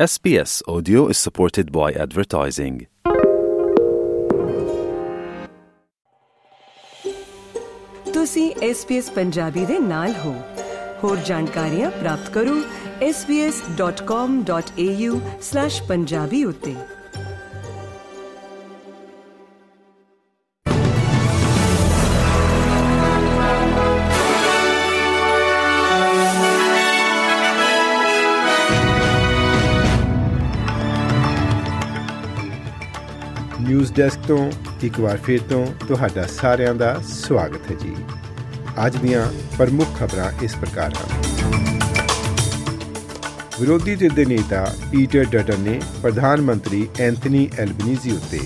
SBS Audio is supported by advertising. ਤੁਸੀਂ SBS Punjabi ਦੇ ਨਾਲ ਹੋ ਹੋਰ ਜਾਣਕਾਰੀਆਂ ਪ੍ਰਾਪਤ ਕਰੋ svs.com.au/punjabi ਉਤੇ ਨਿਊਜ਼ ਡੈਸਕ ਤੋਂ ਇੱਕ ਵਾਰ ਫਿਰ ਤੋਂ ਤੁਹਾਡਾ ਸਾਰਿਆਂ ਦਾ ਸਵਾਗਤ ਹੈ ਜੀ। ਅੱਜ ਦੀਆਂ ਪ੍ਰਮੁੱਖ ਖਬਰਾਂ ਇਸ ਪ੍ਰਕਾਰ ਹਨ। ਵਿਰੋਧੀ ਧਿਰ ਦੇ ਨੇਤਾ ਪੀਟਰ ਡਟਨ ਨੇ ਪ੍ਰਧਾਨ ਮੰਤਰੀ ਐਂਥਨੀ ਐਲਬਨੀਜ਼ੀ ਉੱਤੇ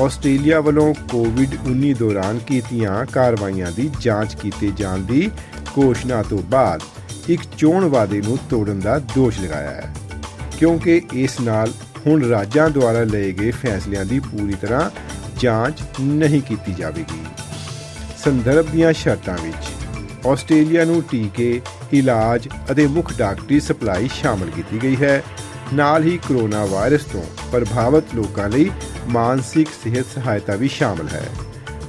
ਆਸਟ੍ਰੇਲੀਆ ਵੱਲੋਂ ਕੋਵਿਡ-19 ਦੌਰਾਨ ਕੀਤੀਆਂ ਕਾਰਵਾਈਆਂ ਦੀ ਜਾਂਚ ਕੀਤੇ ਜਾਣ ਦੀ ਘੋਸ਼ਣਾ ਤੋਂ ਬਾਅਦ ਇੱਕ ਚੋਣ ਵਾਅਦੇ ਨੂੰ ਤੋੜਨ ਦਾ ਦੋਸ਼ ਲਗਾਇਆ ਹੈ। ਕਿਉਂਕਿ ਇਸ ਨਾਲ ਹੁਣ ਰਾਜਾਂ ਦੁਆਰਾ ਲਏ ਗਏ ਫੈਸਲਿਆਂ ਦੀ ਪੂਰੀ ਤਰ੍ਹਾਂ ਜਾਂਚ ਨਹੀਂ ਕੀਤੀ ਜਾਵੇਗੀ। ਸੰਦਰਭ ਦੀਆਂ ਸ਼ਰਤਾਂ ਵਿੱਚ ਆਸਟ੍ਰੇਲੀਆ ਨੂੰ ਟੀਕੇ, ਇਲਾਜ ਅਤੇ ਮੁੱਖ ਡਾਕਟਰੀ ਸਪਲਾਈ ਸ਼ਾਮਲ ਕੀਤੀ ਗਈ ਹੈ। ਨਾਲ ਹੀ ਕਰੋਨਾ ਵਾਇਰਸ ਤੋਂ ਪ੍ਰਭਾਵਿਤ ਲੋਕਾਂ ਲਈ ਮਾਨਸਿਕ ਸਿਹਤ ਸਹਾਇਤਾ ਵੀ ਸ਼ਾਮਲ ਹੈ।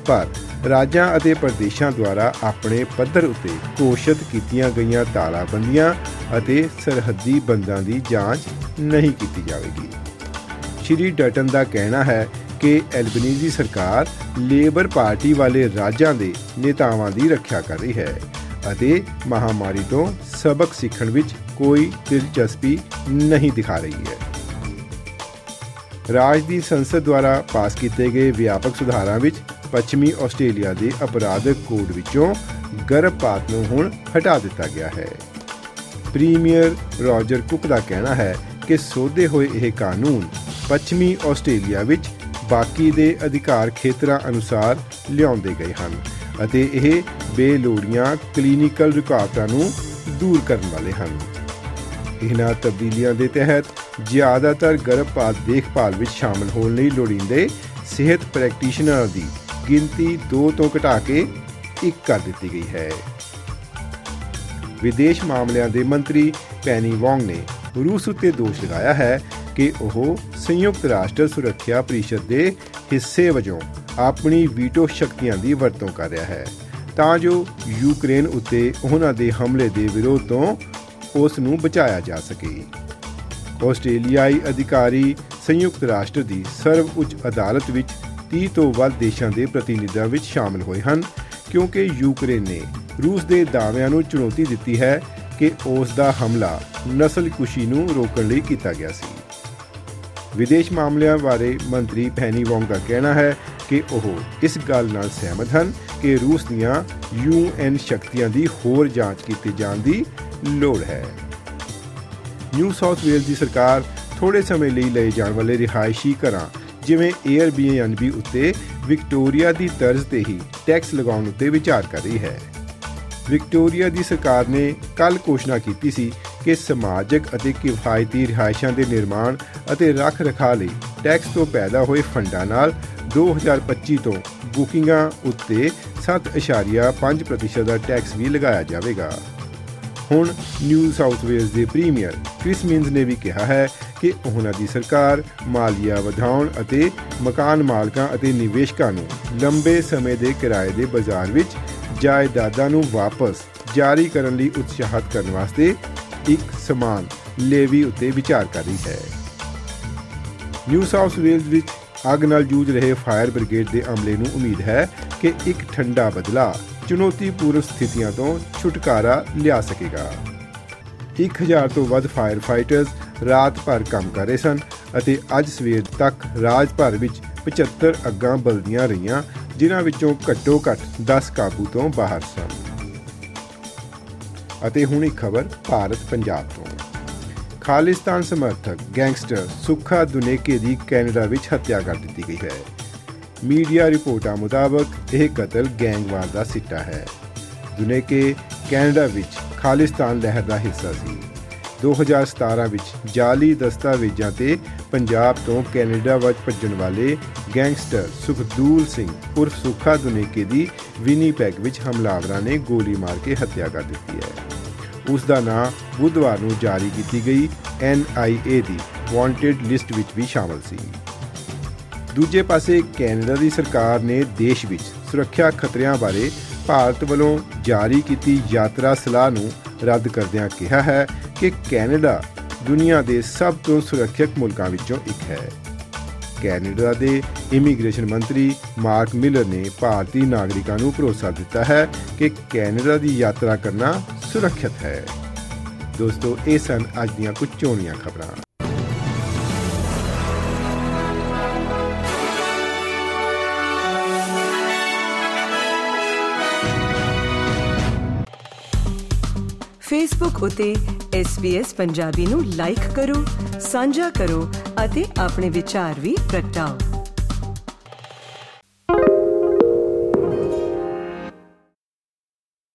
ਪਰ ਰਾਜਾਂ ਅਤੇ ਪ੍ਰਦੇਸ਼ਾਂ ਦੁਆਰਾ ਆਪਣੇ ਪੱਧਰ ਉਤੇ ਕੋਸ਼ਿਸ਼ ਕੀਤੀਆਂ ਗਈਆਂ ਤਾਲਾਬੰਦੀਆਂ ਅਤੇ ਸਰਹੱਦੀ ਬੰਦਾਂ ਦੀ ਜਾਂਚ ਨਹੀਂ ਕੀਤੀ ਜਾਵੇਗੀ। ਸ਼੍ਰੀ ਡਟਨ ਦਾ ਕਹਿਣਾ ਹੈ ਕਿ ਐਲਬਨੀਜ਼ੀ ਸਰਕਾਰ ਲੇਬਰ ਪਾਰਟੀ ਵਾਲੇ ਰਾਜਾਂ ਦੇ ਨੇਤਾਵਾਂ ਦੀ ਰੱਖਿਆ ਕਰ ਰਹੀ ਹੈ ਅਤੇ ਮਹਾਮਾਰੀ ਤੋਂ ਸਬਕ ਸਿੱਖਣ ਵਿੱਚ ਕੋਈ ਦਿਲਚਸਪੀ ਨਹੀਂ ਦਿਖਾ ਰਹੀ ਹੈ। ਰਾਜ ਦੀ ਸੰਸਦ ਦੁਆਰਾ ਪਾਸ ਕੀਤੇ ਗਏ ਵਿਆਪਕ ਸੁਧਾਰਾਂ ਵਿੱਚ ਪੱਛਮੀ ਆਸਟ੍ਰੇਲੀਆ ਦੇ ਅਪਰਾਧਕ ਕੋਡ ਵਿੱਚੋਂ ਗਰਭਪਾਤ ਨੂੰ ਹੁਣ ਹਟਾ ਦਿੱਤਾ ਗਿਆ ਹੈ। ਪ੍ਰੀਮੀਅਰ ਰੋਜਰ ਕੁਕ ਦਾ ਕਹਿਣਾ ਹੈ ਕਿ ਸੋਧੇ ਹੋਏ ਇਹ ਕਾਨੂੰਨ ਪੱਛਮੀ ਆਸਟ੍ਰੇਲੀਆ ਵਿੱਚ ਬਾਕੀ ਦੇ ਅਧਿਕਾਰ ਖੇਤਰਾਂ ਅਨੁਸਾਰ ਲਿਆਉਂਦੇ ਗਏ ਹਨ ਅਤੇ ਇਹ ਬੇਲੋੜੀਆਂ ਕਲੀਨਿਕਲ ਰੁਕਾਵਟਾਂ ਨੂੰ ਦੂਰ ਕਰਨ ਵਾਲੇ ਹਨ। ਇਹਨਾਂ ਤਬਦੀਲੀਆਂ ਦੇ ਤਹਿਤ ਜ਼ਿਆਦਾਤਰ ਗਰਭਪਾਤ ਦੇਖਭਾਲ ਵਿੱਚ ਸ਼ਾਮਲ ਹੋਣ ਲਈ ਲੋੜੀਂਦੇ ਸਿਹਤ ਪ੍ਰੈਕਟੀਸ਼ਨਰਾਂ ਦੀ ਗਿਣਤੀ 2 ਤੋਂ ਘਟਾ ਕੇ 1 ਕਰ ਦਿੱਤੀ ਗਈ ਹੈ। ਵਿਦੇਸ਼ ਮਾਮਲਿਆਂ ਦੇ ਮੰਤਰੀ ਪੈਨੀ ਵੋਂਗ ਨੇ ਰੂਸ ਉੱਤੇ ਦੋਸ਼ ਲਗਾਇਆ ਹੈ ਕਿ ਉਹ ਸੰਯੁਕਤ ਰਾਸ਼ਟਰ ਸੁਰੱਖਿਆ ਪਰਿਸ਼ਦ ਦੇ ਹਿੱਸੇ ਵਜੋਂ ਆਪਣੀ ਵੀਟੋ ਸ਼ਕਤੀਆਂ ਦੀ ਵਰਤੋਂ ਕਰ ਰਿਹਾ ਹੈ। ਤਾਂ ਜੋ ਯੂਕਰੇਨ ਉੱਤੇ ਉਹਨਾਂ ਦੇ ਹਮਲੇ ਦੇ ਵਿਰੋਧ ਤੋਂ ਉਸ ਨੂੰ ਬਚਾਇਆ ਜਾ ਸਕੇ। ਆਸਟ੍ਰੇਲੀਆਈ ਅਧਿਕਾਰੀ ਸੰਯੁਕਤ ਰਾਸ਼ਟਰ ਦੀ ਸਰਵ ਉੱਚ ਅਦਾਲਤ ਵਿੱਚ 30 ਤੋਂ ਵੱਧ ਦੇਸ਼ਾਂ ਦੇ ਪ੍ਰਤੀਨਿਧਾਂ ਵਿੱਚ ਸ਼ਾਮਲ ਹੋਏ ਹਨ, ਕਿਉਂਕਿ ਯੂਕਰੇਨ ਨੇ ਰੂਸ ਦੇ ਦਾਅਵਿਆਂ ਨੂੰ ਚੁਣੌਤੀ ਦਿੱਤੀ ਹੈ ਕਿ ਉਸ ਦਾ ਹਮਲਾ ਨਸਲਕੁਸ਼ੀ ਨੂੰ ਰੋਕਣ ਲਈ ਕੀਤਾ ਗਿਆ ਸੀ। ਵਿਦੇਸ਼ ਮਾਮਲਿਆਂ ਬਾਰੇ ਮੰਤਰੀ ਪੈਨੀ ਵੋਂਗ ਦਾ ਕਹਿਣਾ ਹੈ ਕਿ ਉਹ ਇਸ ਗੱਲ ਨਾਲ ਸਹਿਮਤ ਹਨ ਕਿ ਰੂਸ ਦੀਆਂ ਯੂਐਨ ਸ਼ਕਤੀਆਂ ਦੀ ਹੋਰ ਜਾਂਚ ਕੀਤੀ ਜਾਣ ਦੀ ਲੋੜ ਹੈ। ਨਿਊ ਸਾਊਥ ਵੇਲਜ਼ ਦੀ ਸਰਕਾਰ ਥੋੜੇ ਸਮੇਂ ਲਈ ਲਏ ਜਾਣ ਵਾਲੇ ਰਿਹਾਇਸ਼ੀ ਘਰਾਂ, ਜਿਵੇਂ 에ਅਰਬੀਐਨਬੀ ਉੱਤੇ ਵਿਕਟੋਰੀਆ ਦੀ ਤਰਜ਼ ਤੇ ਹੀ ਟੈਕਸ ਲਗਾਉਣ ਉੱਤੇ ਵਿਚਾਰ ਕਰ ਰਹੀ ਹੈ। ਵਿਕਟੋਰੀਆ ਦੀ ਸਰਕਾਰ ਨੇ ਕੱਲ ਘੋਸ਼ਣਾ ਕੀਤੀ ਸੀ ਕਿ ਸਮਾਜਿਕ ਅਤੇ ਕਿਫਾਇਤੀ ਰਿਹਾਇਸ਼ਾਂ ਦੇ ਨਿਰਮਾਣ ਅਤੇ ਰੱਖ ਰਖਾਅ ਲਈ ਟੈਕਸ ਤੋਂ ਪੈਦਾ ਹੋਏ ਫੰਡਾਂ ਨਾਲ 2025 ਤੋਂ ਬੁਕਿੰਗਾਂ ਉੱਤੇ 7.5% ਦਾ ਟੈਕਸ ਵੀ ਲਗਾਇਆ ਜਾਵੇਗਾ। ਹੁਣ ਨਿਊ ਸਾਊਥ ਵੇਲਜ਼ ਦੇ ਪ੍ਰੀਮੀਅਰ ਕ੍ਰਿਸ ਮਿੰਸ ਨੇ ਵੀ ਕਿਹਾ ਹੈ ਕਿ ਉਹਨਾਂ ਦੀ ਸਰਕਾਰ ਮਾਲੀਆ ਵਧਾਉਣ ਅਤੇ ਮਕਾਨ ਮਾਲਕਾਂ ਅਤੇ ਨਿਵੇਸ਼ਕਾਂ ਨੂੰ ਲੰਬੇ ਸਮੇਂ ਦੇ ਕਿਰਾਏ ਦੇ ਬਾਜ਼ਾਰ ਵਿੱਚ ਜਾਇਦਾਦਾਂ ਨੂੰ ਵਾਪਸ ਜਾਰੀ ਕਰਨ ਲਈ ਉਤਸ਼ਾਹਤ ਕਰਨ ਵਾਸਤੇ ਇੱਕ ਸਮਾਨ ਲੇਵੀ ਉੱਤੇ ਵਿਚਾਰ ਕਰ ਰਹੀ ਹੈ। ਨਿਊ ਸਾਊਥ ਵੇਲਜ਼ ਵਿੱਚ ਅੱਗ ਨਾਲ ਜੂਝ ਰਹੇ ਫਾਇਰ ਬ੍ਰਿਗੇਡ ਦੇ ਅਮਲੇ ਨੂੰ ਉਮੀਦ ਹੈ ਕਿ ਇੱਕ ਠੰਡਾ ਬਦਲਾ ਚੁਣੌਤੀਪੂਰਨ ਸਥਿਤੀਆਂ ਤੋਂ ਛੁਟਕਾਰਾ ਲਿਆ ਸਕੇਗਾ। 1000 ਤੋਂ ਵੱਧ ਫਾਇਰ ਫਾਈਟਰਸ ਰਾਤ ਭਰ ਕੰਮ ਕਰ ਰਹੇ ਸਨ ਅਤੇ ਅੱਜ ਸਵੇਰ ਤੱਕ ਰਾਜ ਭਰ ਵਿੱਚ 75 ਅੱਗਾਂ ਬਲਦੀਆਂ ਰਹੀਆਂ, ਜਿਨ੍ਹਾਂ ਵਿੱਚੋਂ ਘੱਟੋ ਘੱਟ 10 ਕਾਬੂ ਤੋਂ ਬਾਹਰ ਸਨ। ਅਤੇ ਹੁਣ ਇੱਕ ਖਬਰ ਭਾਰਤ ਪੰਜਾਬ ਤੋਂ। ਖਾਲਿਸਤਾਨ ਸਮਰਥਕ ਗੈਂਗਸਟਰ ਸੁੱਖਾ ਦੁਨੇਕੇ ਦੀ ਕੈਨੇਡਾ ਵਿੱਚ ਹੱਤਿਆ ਕਰ ਦਿੱਤੀ ਗਈ ਹੈ। ਮੀਡੀਆ ਰਿਪੋਰਟਾਂ ਮੁਤਾਬਕ ਇਹ ਕਤਲ ਗੈਂਗਵਾਰ ਦਾ ਸਿੱਟਾ ਹੈ। ਦੁਨੇਕੇ, ਕੈਨੇਡਾ ਵਿੱਚ ਖਾਲਿਸਤਾਨ ਲਹਿਰ ਦਾ ਹਿੱਸਾ ਸੀ। 2017 ਵਿੱਚ ਜਾਲੀ ਦਸਤਾਵੇਜ਼ਾਂ ਤੇ ਪੰਜਾਬ ਤੋਂ ਕੈਨੇਡਾ ਵੱਲ ਭੱਜਣ ਵਾਲੇ ਗੈਂਗਸਟਰ ਸੁਖਦੂਲ ਸਿੰਘ ਉਰਫ ਸੁੱਖਾ ਦੁਨੇਕੇ ਦੀ ਵਿਨੀਪੈਗ ਵਿੱਚ ਹਮਲਾਵਰਾਂ ਨੇ ਗੋਲੀ ਮਾਰ ਕੇ ਹੱਤਿਆ ਕਰ ਦਿੱਤੀ ਹੈ। ਉਸ ਦਾ ਨਾਮ ਬੁੱਧਵਾਰ ਨੂੰ ਜਾਰੀ ਕੀਤੀ ਗਈ NIA ਦੀ ਵਾਂਟਡ ਲਿਸਟ ਵਿੱਚ ਵੀ ਸ਼ਾਮਲ ਸੀ। ਦੂਜੇ ਪਾਸੇ ਕੈਨੇਡਾ ਦੀ ਸਰਕਾਰ ਨੇ ਦੇਸ਼ ਵਿੱਚ ਸੁਰੱਖਿਆ ਖਤਰਿਆਂ ਬਾਰੇ ਭਾਰਤ ਵੱਲੋਂ ਜਾਰੀ ਕੀਤੀ ਯਾਤਰਾ ਸਲਾਹ ਨੂੰ ਰੱਦ ਕਰਦਿਆਂ ਕਿਹਾ ਹੈ ਕਿ ਕੈਨੇਡਾ ਦੁਨੀਆ ਦੇ ਸਭ ਤੋਂ ਸੁਰੱਖਿਅਤ ਮੁਲਕਾਂ ਵਿੱਚੋਂ ਇੱਕ ਹੈ। ਕੈਨੇਡਾ ਦੇ ਇਮੀਗ੍ਰੇਸ਼ਨ ਮੰਤਰੀ ਮਾਰਕ ਮਿਲਰ ਨੇ ਭਾਰਤੀ ਨਾਗਰਿਕਾਂ ਨੂੰ ਭਰੋਸਾ ਦਿੱਤਾ ਹੈ ਕਿ ਕੈਨੇਡਾ ਦੀ ਯਾਤਰਾ ਕਰਨਾ ਸੁਰੱਖਿਅਤ ਹੈ। ਦੋਸਤੋ, ਇਹ ਸਨ ਅੱਜ ਦੀਆਂ ਕੁਝ ਚੋਣੀਆਂ ਖਬਰਾਂ। ਫੇਸਬੁੱਕ ਉਤੇ SBS ਪੰਜਾਬੀ ਨੂੰ ਲਾਈਕ ਕਰੋ, ਸਾਂਝਾ ਕਰੋ ਅਤੇ ਆਪਣੇ ਵਿਚਾਰ ਵੀ ਪ੍ਰਗਟਾਓ।